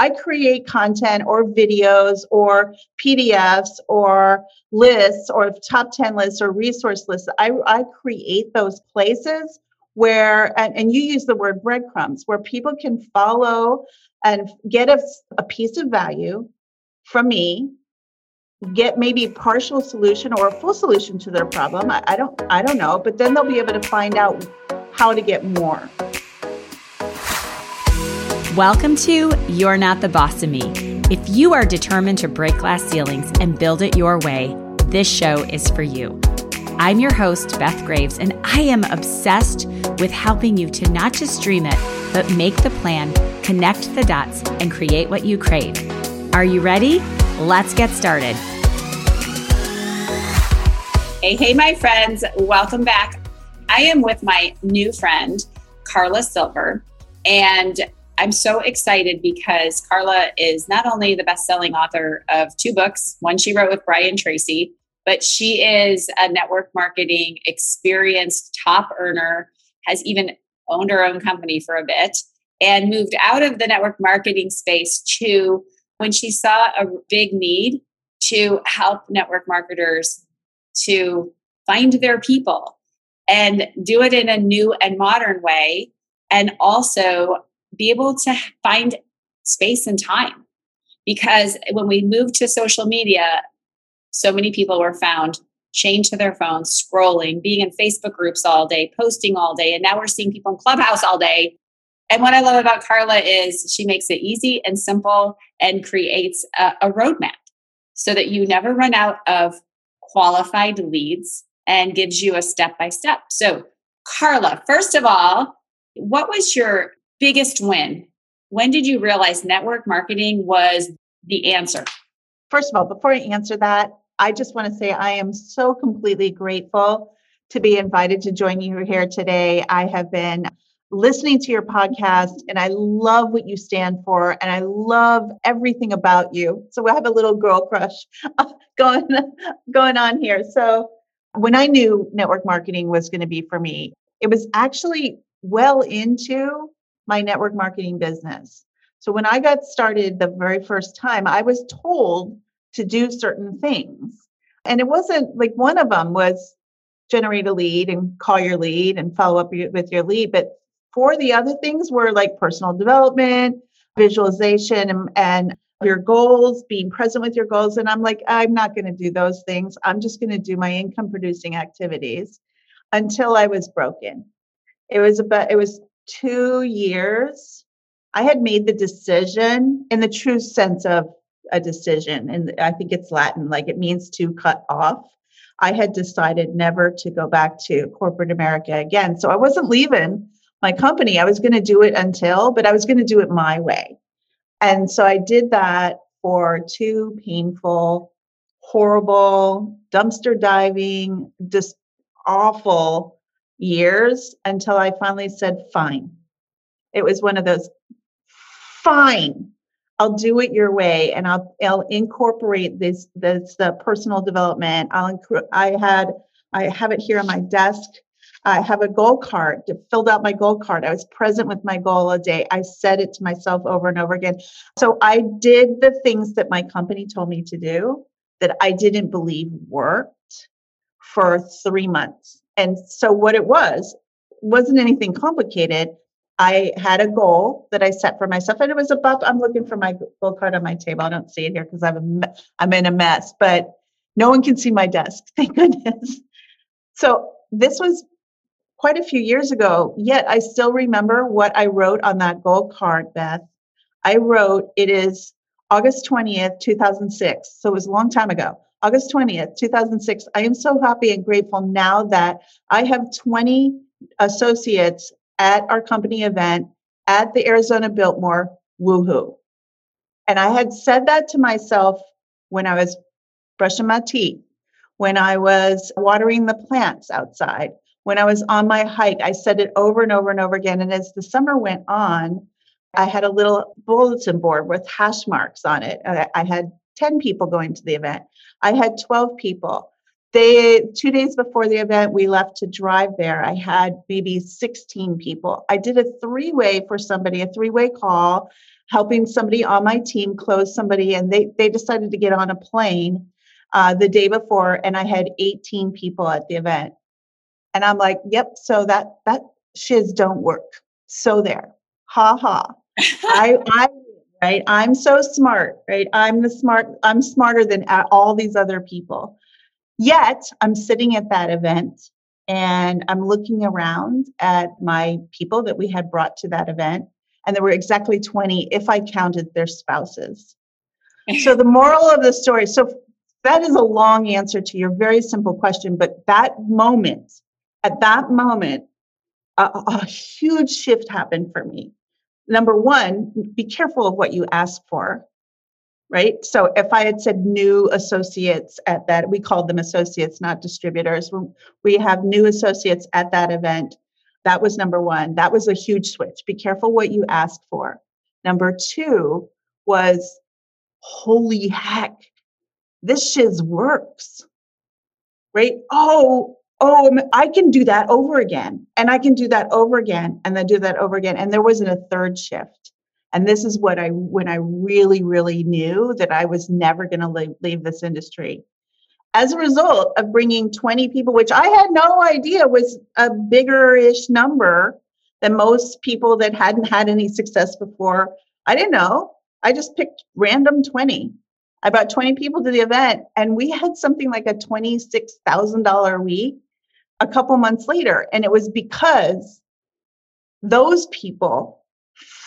I create content or videos or PDFs or lists or top 10 lists or resource lists. I, I create those places where, and, and you use the word breadcrumbs, where people can follow and get a, a piece of value from me get maybe a partial solution or a full solution to their problem I, I, don't i don't know but then they'll be able to find out how to get more welcome to you're not the boss of me. If you are determined to break glass ceilings and build it your way this show is for you. I'm your host beth graves and i am obsessed with helping you to not just dream it but make the plan connect the dots and create what you crave. Are you ready? Let's get started. Hey, hey, my friends, welcome back. I am with my new friend, Karla Silver, and I'm so excited because Karla is not only the best selling author of two books, one she wrote with Brian Tracy, but she is a network marketing experienced top earner, has even owned her own company for a bit, and moved out of the network marketing space to when she saw a big need to help network marketers to find their people and do it in a new and modern way and also be able to find space and time because when we moved to social media so many people were found chained to their phones scrolling being in facebook groups all day posting all day and now we're seeing people in clubhouse all day and what i love about karla is she makes it easy and simple and creates a, a roadmap so that you never run out of qualified leads and gives you a step by step. So, Karla, first of all, what was your biggest win? When did you realize network marketing was the answer? First of all, before I answer that, I just want to say I am so completely grateful to be invited to join you here today. I have been listening to your podcast and I love what you stand for and I love everything about you. So I have a little girl crush going going on here. So when I knew network marketing was going to be for me, it was actually well into my network marketing business. So when I got started the very first time, I was told to do certain things. And it wasn't like one of them was generate a lead and call your lead and follow up with your lead, but four of the other things were like personal development, visualization, and, and your goals, being present with your goals. And I'm like, I'm not going to do those things. I'm just going to do my income producing activities until I was broken. It was about, it was two years. I had made the decision in the true sense of a decision. And I think it's Latin, like it means to cut off. I had decided never to go back to corporate America again. So I wasn't leaving my company. I was going to do it until, but I was going to do it my way. And so I did that for two painful, horrible, dumpster diving, just awful years until I finally said, fine. It was one of those, fine. I'll do it your way, and I'll I'll incorporate this this the personal development. I'll I had I have it here on my desk I have a goal card, filled out my goal card. I was present with my goal a day. I said it to myself over and over again. So I did the things that my company told me to do that I didn't believe worked for three months. And so what it was wasn't anything complicated. I had a goal that I set for myself, and it was above. I'm looking for my goal card on my table. I don't see it here because I'm I'm in a mess, but no one can see my desk. Thank goodness. So this was quite a few years ago, yet I still remember what I wrote on that gold card, Beth. I wrote, it is August 20th, 2006. So it was a long time ago. August 20th, 2006. I am so happy and grateful now that I have 20 associates at our company event at the Arizona Biltmore. Woohoo. And I had said that to myself when I was brushing my teeth, when I was watering the plants outside, when I was on my hike, I said it over and over and over again. And as the summer went on, I had a little bulletin board with hash marks on it. I had 10 people going to the event. I had 12 people. They two days before the event, we left to drive there. I had maybe 16 people. I did a three-way for somebody, a three-way call, helping somebody on my team close somebody, and they they decided to get on a plane uh, the day before, and I had 18 people at the event, and I'm like, "Yep, so that that shiz don't work." So there, ha ha. I I right. I'm so smart, right? I'm the smart. I'm smarter than all these other people. Yet I'm sitting at that event and I'm looking around at my people that we had brought to that event, and there were exactly 20 if I counted their spouses. so the moral of the story, so that is a long answer to your very simple question, but that moment, at that moment, a, a huge shift happened for me. Number one, be careful of what you ask for right? So if I had said new associates at that, we called them associates, not distributors. We have new associates at that event. That was number one. That was a huge switch. Be careful what you ask for. Number two was, holy heck, this shiz works, right? Oh, oh, I can do that over again. And I can do that over again and then do that over again. And there wasn't a third shift. And this is what I, when I really, really knew that I was never going to leave, leave this industry. As a result of bringing 20 people, which I had no idea was a bigger ish number than most people that hadn't had any success before. I didn't know. I just picked random 20. I brought 20 people to the event and we had something like a $26,000 week a couple months later. And it was because those people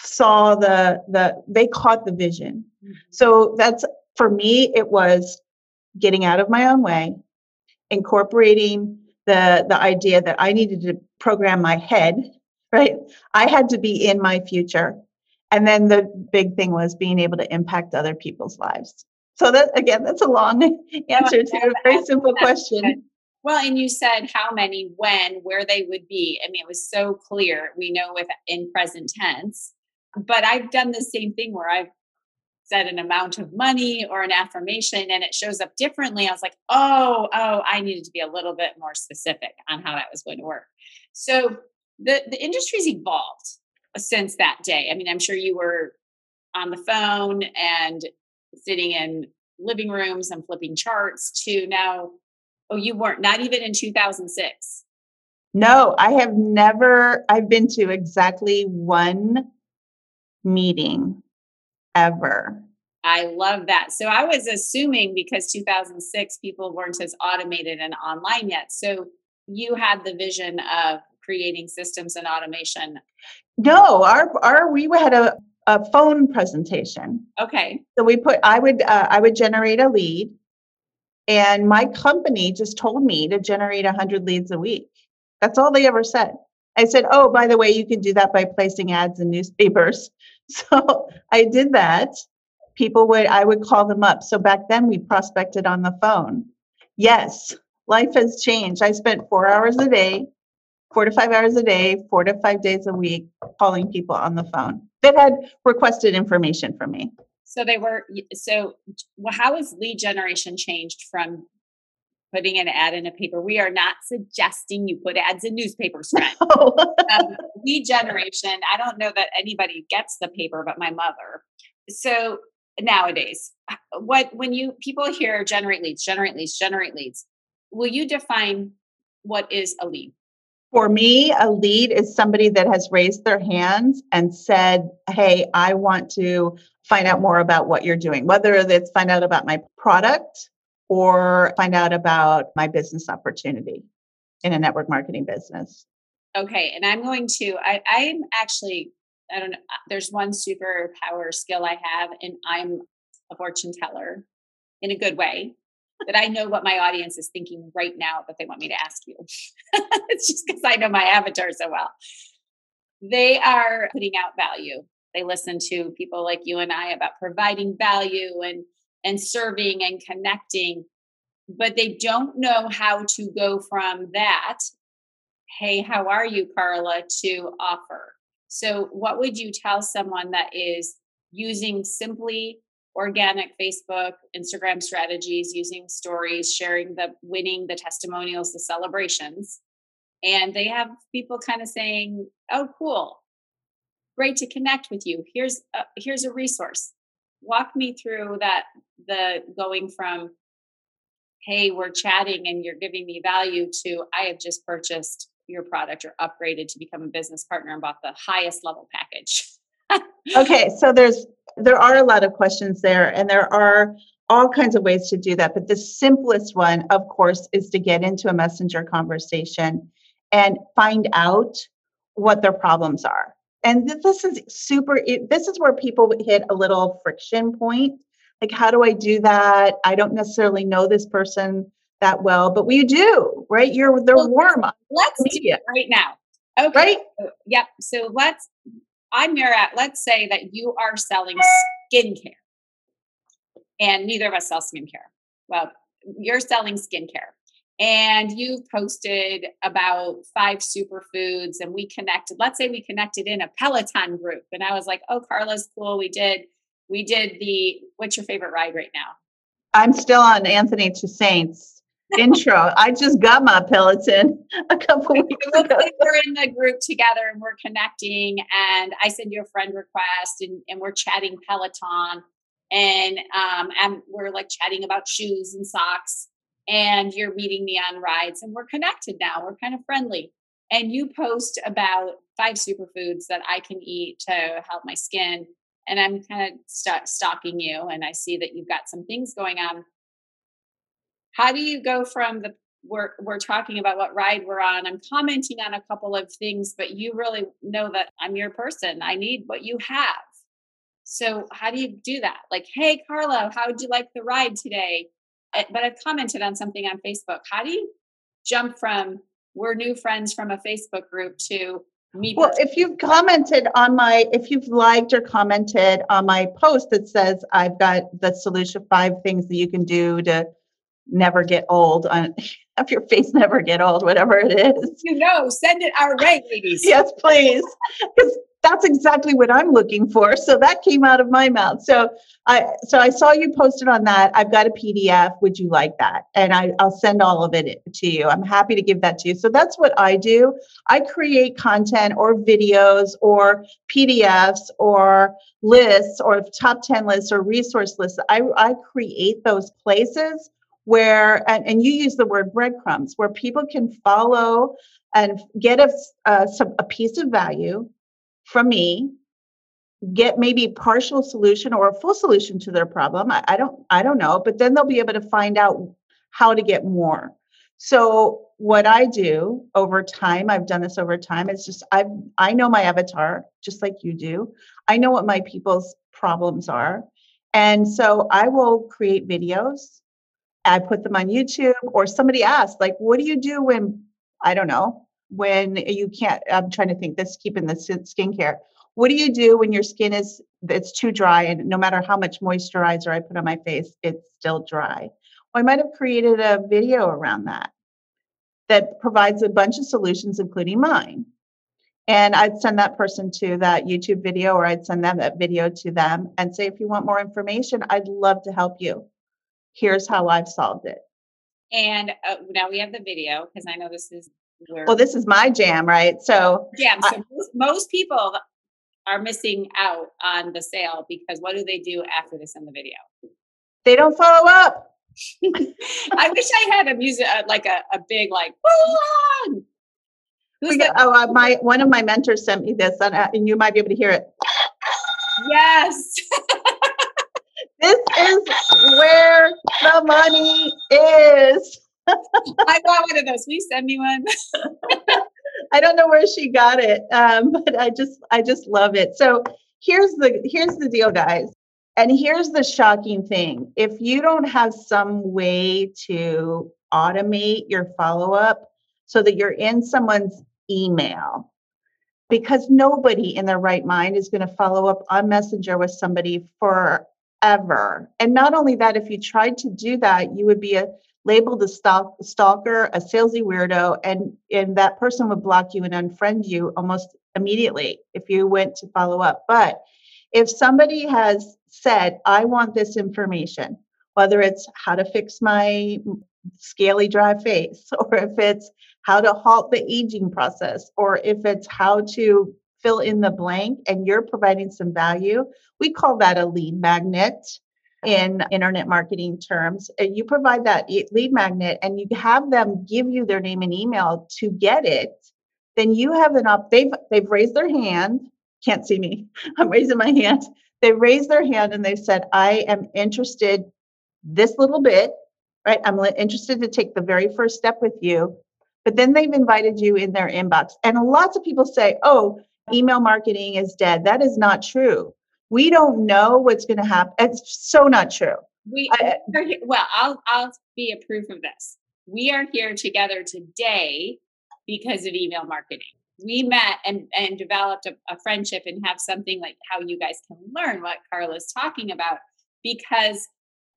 saw the the they caught the vision. Mm-hmm. So that's for me it was getting out of my own way, incorporating the the idea that I needed to program my head, right? I had to be in my future. And then the big thing was being able to impact other people's lives. So that again, that's a long answer to a very simple question. Well, and you said how many, when, where they would be. I mean, it was so clear. We know with in present tense. But I've done the same thing where I've said an amount of money or an affirmation and it shows up differently. I was like, oh, oh, I needed to be a little bit more specific on how that was going to work. So the, the industry's evolved since that day. I mean, I'm sure you were on the phone and sitting in living rooms and flipping charts to now, oh, you weren't, not even in 2006. No, I have never, I've been to exactly one meeting ever. I love that. So I was assuming because 2006 people weren't as automated and online yet. So you had the vision of creating systems and automation. No, our our we had a a phone presentation. Okay. So we put I would uh, I would generate a lead and my company just told me to generate 100 leads a week. That's all they ever said. I said, "Oh, by the way, you can do that by placing ads in newspapers." So I did that. People would, I would call them up. So back then we prospected on the phone. Yes, life has changed. I spent four hours a day, four to five hours a day, four to five days a week calling people on the phone that had requested information from me. So they were, so how has lead generation changed from putting an ad in a paper. We are not suggesting you put ads in newspapers, friend. No. um, lead generation. I don't know that anybody gets the paper, but my mother. So nowadays, what when you people hear generate leads, generate leads, generate leads, will you define what is a lead? For me, a lead is somebody that has raised their hands and said, Hey, I want to find out more about what you're doing, whether it's find out about my product, or find out about my business opportunity in a network marketing business. Okay. And I'm going to, I, I'm actually, I don't know, uh, there's one superpower skill I have, and I'm a fortune teller in a good way. that I know what my audience is thinking right now that they want me to ask you. it's just because I know my avatar so well. They are putting out value. They listen to people like you and I about providing value and and serving and connecting, but they don't know how to go from that, hey, how are you, Karla, to offer. So, what would you tell someone that is using simply organic Facebook, Instagram strategies, using stories, sharing the winning, the testimonials, the celebrations? And they have people kind of saying, oh, cool. Great to connect with you. Here's a, here's a resource. Walk me through that the going from hey, we're chatting and you're giving me value to I have just purchased your product or upgraded to become a business partner and bought the highest level package. okay, so there's there are a lot of questions there and there are all kinds of ways to do that, but the simplest one of course is to get into a messenger conversation and find out what their problems are. And this is super this is where people hit a little friction point. Like how do i do that? I don't necessarily know this person that well but we do right? You're they're well, warm let's do it right now. Okay right? so, yep so let's i'm Murat. let's say that you are selling skincare. And neither of us sell skincare. Well you're selling skincare and you've posted about five superfoods and we connected let's say we connected in a peloton group and i was like oh karla's cool we did we did the what's your favorite ride right now? I'm still on Anthony to Saints intro. I just got my Peloton a couple weeks ago. We're in the group together and we're connecting, and I send you a friend request, and, and we're chatting Peloton, and um, and we're like chatting about shoes and socks, and you're meeting me on rides, and we're connected now. We're kind of friendly, and you post about five superfoods that I can eat to help my skin and I'm kind of st- stalking you and I see that you've got some things going on. How do you go from the we're we're talking about what ride we're on. I'm commenting on a couple of things, but you really know that I'm your person. I need what you have. So how do you do that? Like, hey carlo how would you like the ride today? But I've commented on something on Facebook. How do you jump from we're new friends from a Facebook group to me well if you've commented on my if you've liked or commented on my post that says i've got the solution five things that you can do to never get old on have your face never get old whatever it is. You know send it our way ladies. Yes please. Because that's exactly what I'm looking for. So that came out of my mouth. So I so I saw you posted on that. I've got a PDF. Would you like that? And I, I'll send all of it to you. I'm happy to give that to you. So that's what I do. I create content or videos or PDFs or lists or top 10 lists or resource lists. I, I create those places where and, and you use the word breadcrumbs where people can follow and get a, a, a piece of value from me get maybe partial solution or a full solution to their problem I, I, don't i don't know but then they'll be able to find out how to get more. So what i do over time i've done this over time it's just i i know my avatar just like you do. I know what my people's problems are. And so i will create videos. I put them on youtube or somebody asked like what do you do when i don't know when you can't i'm trying to think this keeping the skincare. What do you do when your skin is it's too dry and no matter how much moisturizer i put on my face it's still dry? Well, i might have created a video around that that provides a bunch of solutions including mine. And i'd send that person to that youtube video or i'd send them that video to them and say if you want more information i'd love to help you. Here's how i've solved it. And uh, now we have the video because i know this is well, this is my jam, right? So jam. So I, most, most people are missing out on the sale because what do they do after they send the video? They don't follow up. I wish I had a music uh, like a, a big like. Who's got, oh, uh, my one of my mentors sent me this, and, uh, and you might be able to hear it. Yes. this is where the money is. I want one of those. Will you send me one? I don't know where she got it, um, but I just I just love it. So here's the here's the deal, guys. And here's the shocking thing. If you don't have some way to automate your follow up so that you're in someone's email, because nobody in their right mind is going to follow up on Messenger with somebody forever. And not only that, if you tried to do that, you would be a labeled a stalk, stalker, a salesy weirdo, and and that person would block you and unfriend you almost immediately if you went to follow up. But if somebody has said, "I want this information," whether it's how to fix my scaly dry face, or if it's how to halt the aging process, or if it's how to fill in the blank and you're providing some value, we call that a lead magnet in internet marketing terms. Eh, you provide that lead magnet and you have them give you their name and email to get it. Then you have an up, they've they've raised their hand. Can't see me. I'm raising my hand. They raised their hand and they said, I am interested this little bit, right? I'm interested to take the very first step with you. But then they've invited you in their inbox. And lots of people say, oh, email marketing is dead. That is not true. We don't know what's going to happen. It's so not true. We I, well, I'll I'll be a proof of this. We are here together today because of email marketing. We met and, and developed a, a friendship and have something like how you guys can learn what Karla's talking about because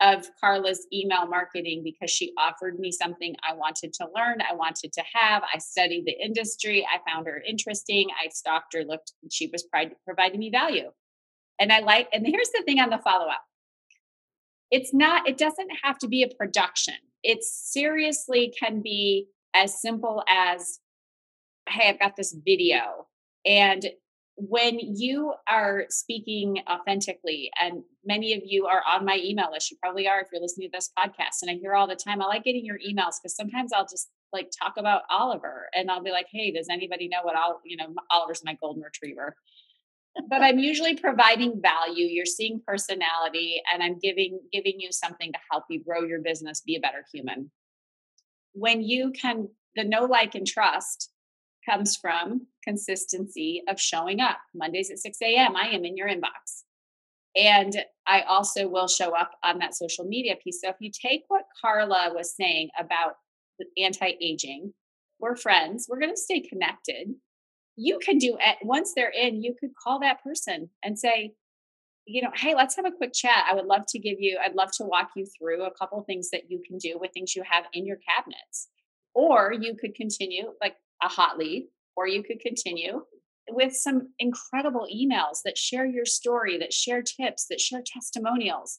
of Karla's email marketing because she offered me something I wanted to learn, I wanted to have. I studied the industry, I found her interesting, I stalked her, looked, she was providing me value. And I like, and here's the thing on the follow up it's not, it doesn't have to be a production. It seriously can be as simple as, hey, I've got this video. And when you are speaking authentically, and many of you are on my email list, you probably are if you're listening to this podcast, and I hear all the time, I like getting your emails because sometimes I'll just like talk about Oliver and I'll be like, hey, does anybody know what I'll, you know, Oliver's my golden retriever. But I'm usually providing value. You're seeing personality and I'm giving giving you something to help you grow your business, be a better human. When you can the know like and trust comes from consistency of showing up. Mondays at 6 a.m., I am in your inbox. And I also will show up on that social media piece. So if you take what Karla was saying about anti aging, we're friends, we're going to stay connected. You can do it once they're in, you could call that person and say, you know, hey, let's have a quick chat. I would love to give you, I'd love to walk you through a couple things that you can do with things you have in your cabinets. Or you could continue, like a hot lead, or you could continue with some incredible emails that share your story, that share tips, that share testimonials.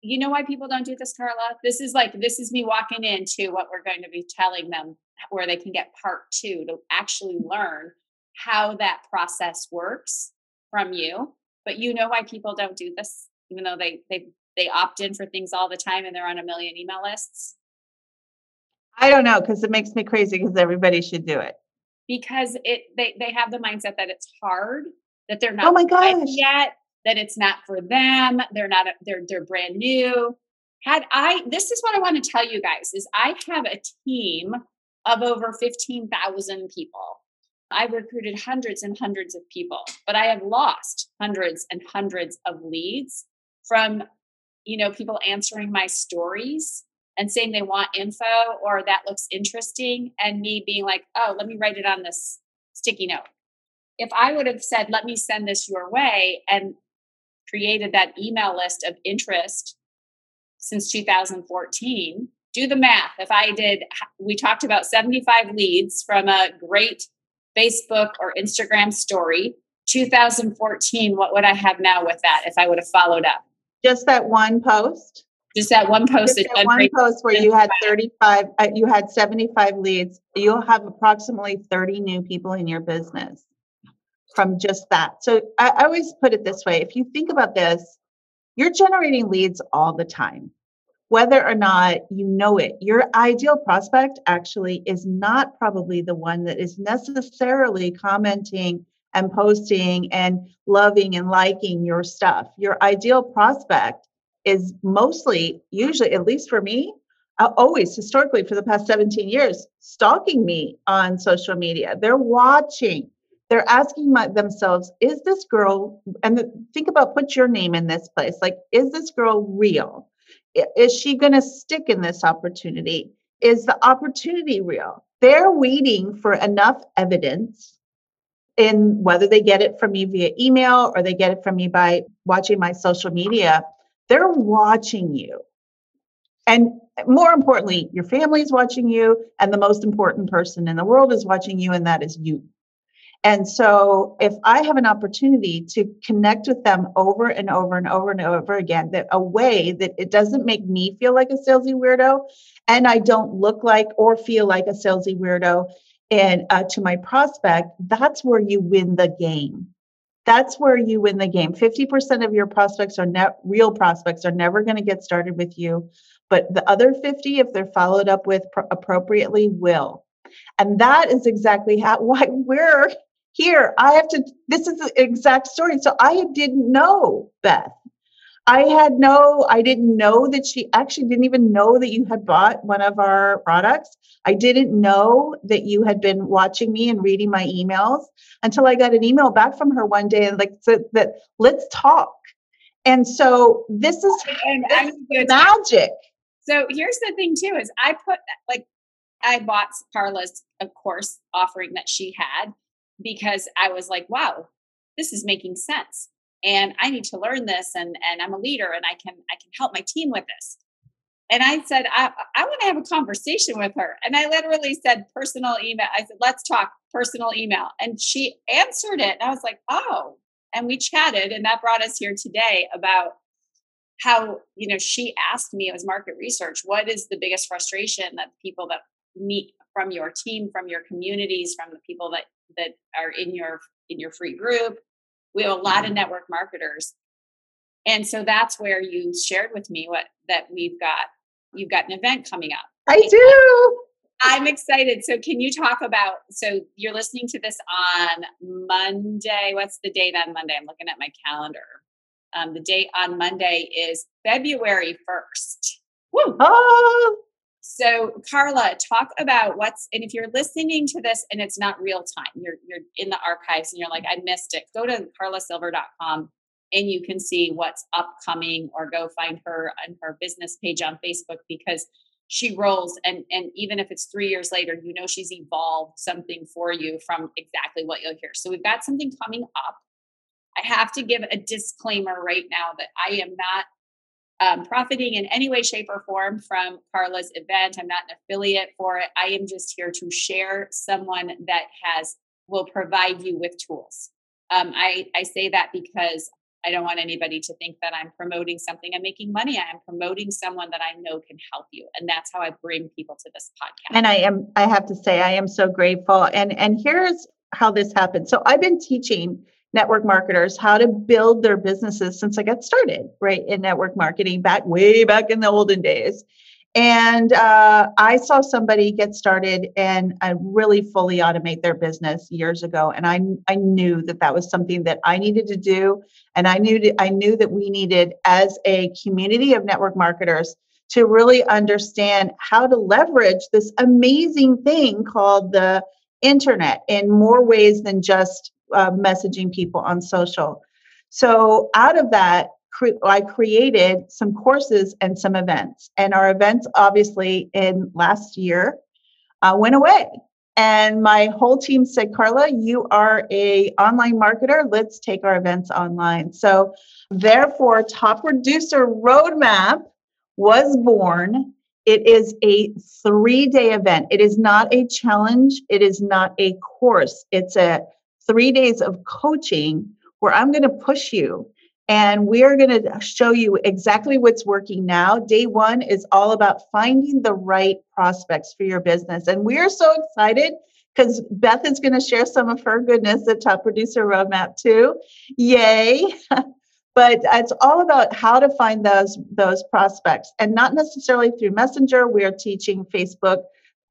You know why people don't do this, Karla? This is like, this is me walking into what we're going to be telling them where they can get part two to actually learn how that process works from you. But you know why people don't do this, even though they they they opt in for things all the time and they're on a million email lists? I don't know because it makes me crazy because everybody should do it. Because it they they have the mindset that it's hard, that they're oh not oh my gosh. yet, that it's not for them, they're not they're they're brand new. Had I this is what I want to tell you guys is I have a team of over 15,000 people. I've recruited hundreds and hundreds of people, but I have lost hundreds and hundreds of leads from you know people answering my stories and saying they want info or that looks interesting and me being like, oh, let me write it on this sticky note. If I would have said, let me send this your way and created that email list of interest since 2014, do the math. If I did, we talked about 75 leads from a great Facebook or Instagram story. 2014, what would I have now with that if I would have followed up? Just that one post? Just that one post. Just that one post where you had 35, uh, you had 75 leads. You'll have approximately 30 new people in your business from just that. So I, I always put it this way: if you think about this, you're generating leads all the time whether or not you know it. Your ideal prospect actually is not probably the one that is necessarily commenting and posting and loving and liking your stuff. Your ideal prospect is mostly, usually, at least for me, uh, always historically for the past 17 years, stalking me on social media. They're watching. They're asking my, themselves, is this girl, and the, think about put your name in this place, like, is this girl real? Is she going to stick in this opportunity? Is the opportunity real? They're waiting for enough evidence in whether they get it from me via email or they get it from me by watching my social media they're watching you. And more importantly, your family is watching you, and the most important person in the world is watching you, and that is you. And so, if I have an opportunity to connect with them over and over and over and over again, that a way that it doesn't make me feel like a salesy weirdo, and I don't look like or feel like a salesy weirdo, and uh, to my prospect, that's where you win the game. That's where you win the game. 50% of your prospects are net real prospects are never going to get started with you, but the other 50 if they're followed up with pr- appropriately will. And that is exactly how why we're here. I have to this is the exact story. So I didn't know Beth I had no, I didn't know that she actually didn't even know that you had bought one of our products. I didn't know that you had been watching me and reading my emails until I got an email back from her one day and like said that let's talk. And so this is oh, and this magic. So here's the thing too is I put like I bought Karla's of course offering that she had because I was like, wow, this is making sense and I need to learn this and and I'm a leader and I can I can help my team with this. And I said, I, I want to have a conversation with her. And I literally said personal email. I said, let's talk personal email. And she answered it. And I was like, oh. And we chatted. And that brought us here today about how, you know, she asked me, it was market research, what is the biggest frustration that people that meet from your team, from your communities, from the people that that are in your in your free group, we have a lot of mm-hmm. network marketers. And so that's where you shared with me what that we've got you've got an event coming up. I do. I'm excited. So can you talk about so you're listening to this on Monday. What's the date on Monday? I'm looking at my calendar. Um, the date on Monday is February 1st. Woo! Oh, so, Karla, talk about what's and if you're listening to this and it's not real time, you're you're in the archives and you're like, I missed it. Go to karlasilver.com and you can see what's upcoming or go find her on her business page on Facebook because she rolls and and even if it's 3 years later, you know she's evolved something for you from exactly what you'll hear. So we've got something coming up. I have to give a disclaimer right now that I am not um, profiting in any way, shape, or form from Karla's event. I'm not an affiliate for it. I am just here to share someone that has will provide you with tools. Um, I, I say that because I don't want anybody to think that I'm promoting something I'm making money. I am promoting someone that I know can help you. And that's how I bring people to this podcast. And I am, I have to say, I am so grateful. And and here's how this happened. So I've been teaching network marketers how to build their businesses since I got started, right, in network marketing back way back in the olden days. And uh, I saw somebody get started and uh, really fully automate their business years ago, and I I knew that that was something that I needed to do, and I knew to, I knew that we needed as a community of network marketers to really understand how to leverage this amazing thing called the internet in more ways than just uh, messaging people on social. So out of that, cre- I created some courses and some events. And our events, obviously, in last year, uh, went away. And my whole team said, Karla, you are a online marketer. Let's take our events online. So therefore, Top Producer Roadmap was born. It is a three day event. It is not a challenge. It is not a course. It's a three days of coaching where I'm going to push you and we're going to show you exactly what's working now. Day one is all about finding the right prospects for your business. And we're so excited because Beth is going to share some of her goodness at Top Producer Roadmap too. Yay. but it's all about how to find those those prospects and not necessarily through messenger we're teaching facebook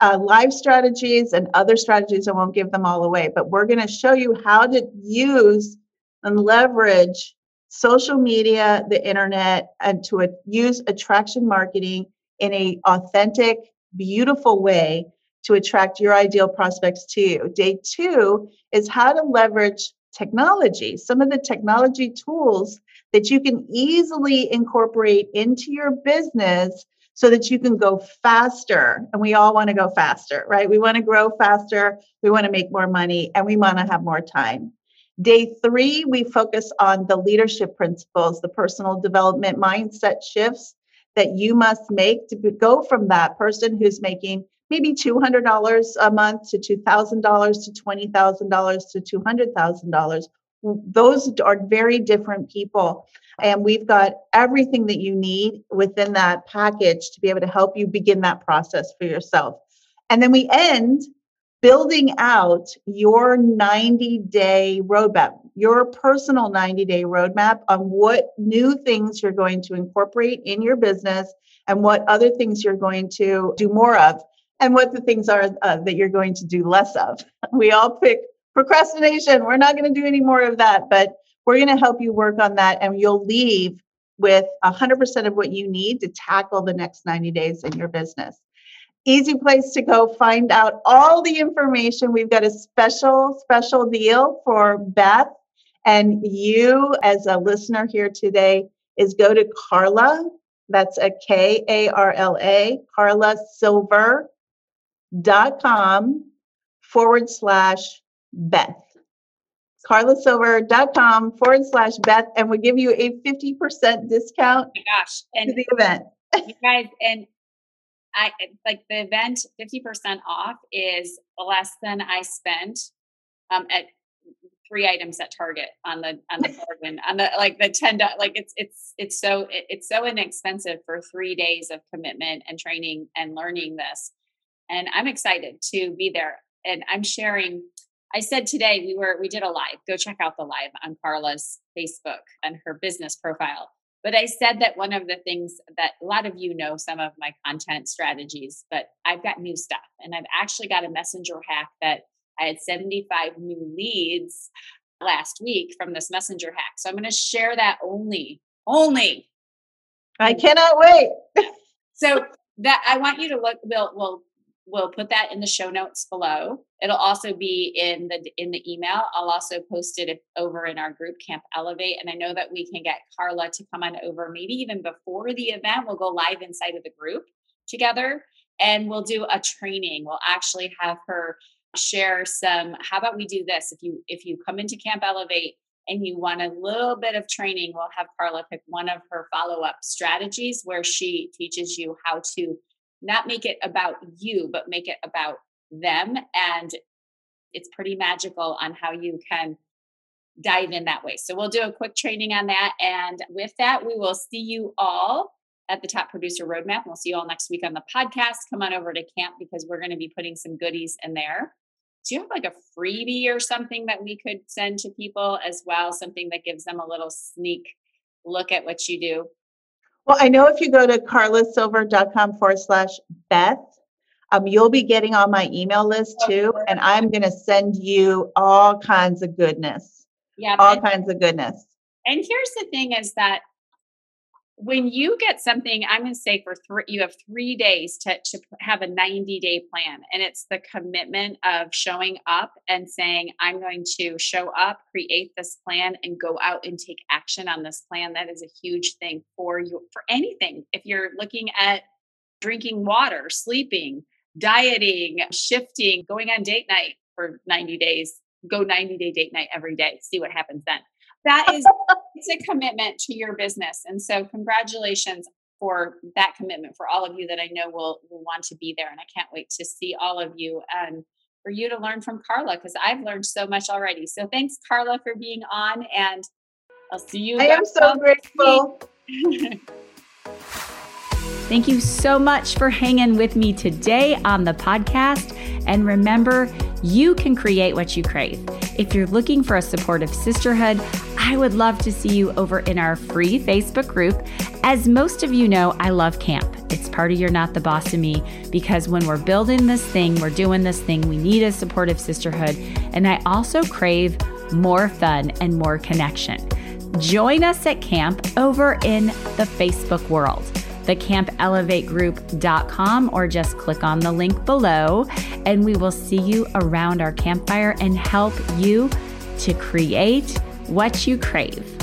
uh, live strategies and other strategies. I won't give them all away, but we're going to show you how to use and leverage social media, the internet, and to use attraction marketing in a authentic, beautiful way to attract your ideal prospects to you. Day two is how to leverage technology, some of the technology tools that you can easily incorporate into your business so that you can go faster. And we all want to go faster, right? We want to grow faster, we want to make more money, and we want to have more time. Day three, we focus on the leadership principles, the personal development mindset shifts that you must make to go from that person who's making maybe $200 a month to $2,000 to $20,000 to $200,000. Those are very different people. And we've got everything that you need within that package to be able to help you begin that process for yourself. And then we end building out your 90 day roadmap, your personal 90 day roadmap on what new things you're going to incorporate in your business and what other things you're going to do more of and what the things are uh, that you're going to do less of. We all pick procrastination. We're not going to do any more of that, but we're going to help you work on that and you'll leave with 100% of what you need to tackle the next 90 days in your business. Easy place to go find out all the information. We've got a special, special deal for Beth. And you, as a listener here today, is go to Karla, That's a K A R L A, Karla Silver dot com forward slash Beth. KarlaSilver.com forward slash Beth, and we'll give you a 50% discount oh my gosh. And to the event. you guys, and I like the event 50% off is less than I spent um, at three items at Target on the on the bargain on the like the ten like it's it's it's so it's so inexpensive for three days of commitment and training and learning this, and I'm excited to be there. And I'm sharing. I said today we were we did a live. Go check out the live on Karla's Facebook and her business profile. But I said that one of the things that a lot of you know some of my content strategies, but I've got new stuff and I've actually got a messenger hack that I had 75 new leads last week from this messenger hack. So I'm going to share that only, only. I cannot wait. so that I want you to look, we'll, we'll we'll put that in the show notes below. It'll also be in the in the email. I'll also post it over in our group Camp Elevate, and I know that we can get Karla to come on over maybe even before the event. We'll go live inside of the group together, and we'll do a training. We'll actually have her share some. How about we do this? If you if you come into Camp Elevate and you want a little bit of training, we'll have Karla pick one of her follow up strategies where she teaches you how to not make it about you, but make it about them. And it's pretty magical on how you can dive in that way. So we'll do a quick training on that. And with that, we will see you all at the Top Producer Roadmap. We'll see you all next week on the podcast. Come on over to camp because we're going to be putting some goodies in there. Do you have like a freebie or something that we could send to people as well? Something that gives them a little sneak look at what you do? Well, I know if you go to karlasilver.com forward slash Beth, um, you'll be getting on my email list too, and I'm going to send you all kinds of goodness. Yeah, all kinds of goodness. And here's the thing: is that when you get something, I'm going to say for three, you have three days to, to have a 90 day plan. And it's the commitment of showing up and saying, I'm going to show up, create this plan, and go out and take action on this plan. That is a huge thing for you, for anything. If you're looking at drinking water, sleeping, dieting, shifting, going on date night for 90 days, go 90 day date night every day, see what happens then that is it's a commitment to your business and so congratulations for that commitment for all of you that i know will will want to be there and i can't wait to see all of you and for you to learn from Karla because i've learned so much already so thanks Karla, for being on and i'll see you i am so grateful Thank you so much for hanging with me today on the podcast. And remember, you can create what you crave. If you're looking for a supportive sisterhood, I would love to see you over in our free Facebook group. As most of you know, I love camp. It's part of You're Not the Boss of Me because when we're building this thing, we're doing this thing, we need a supportive sisterhood. And I also crave more fun and more connection. Join us at camp over in the Facebook world thecampelevategroup.com or just click on the link below and we will see you around our campfire and help you to create what you crave.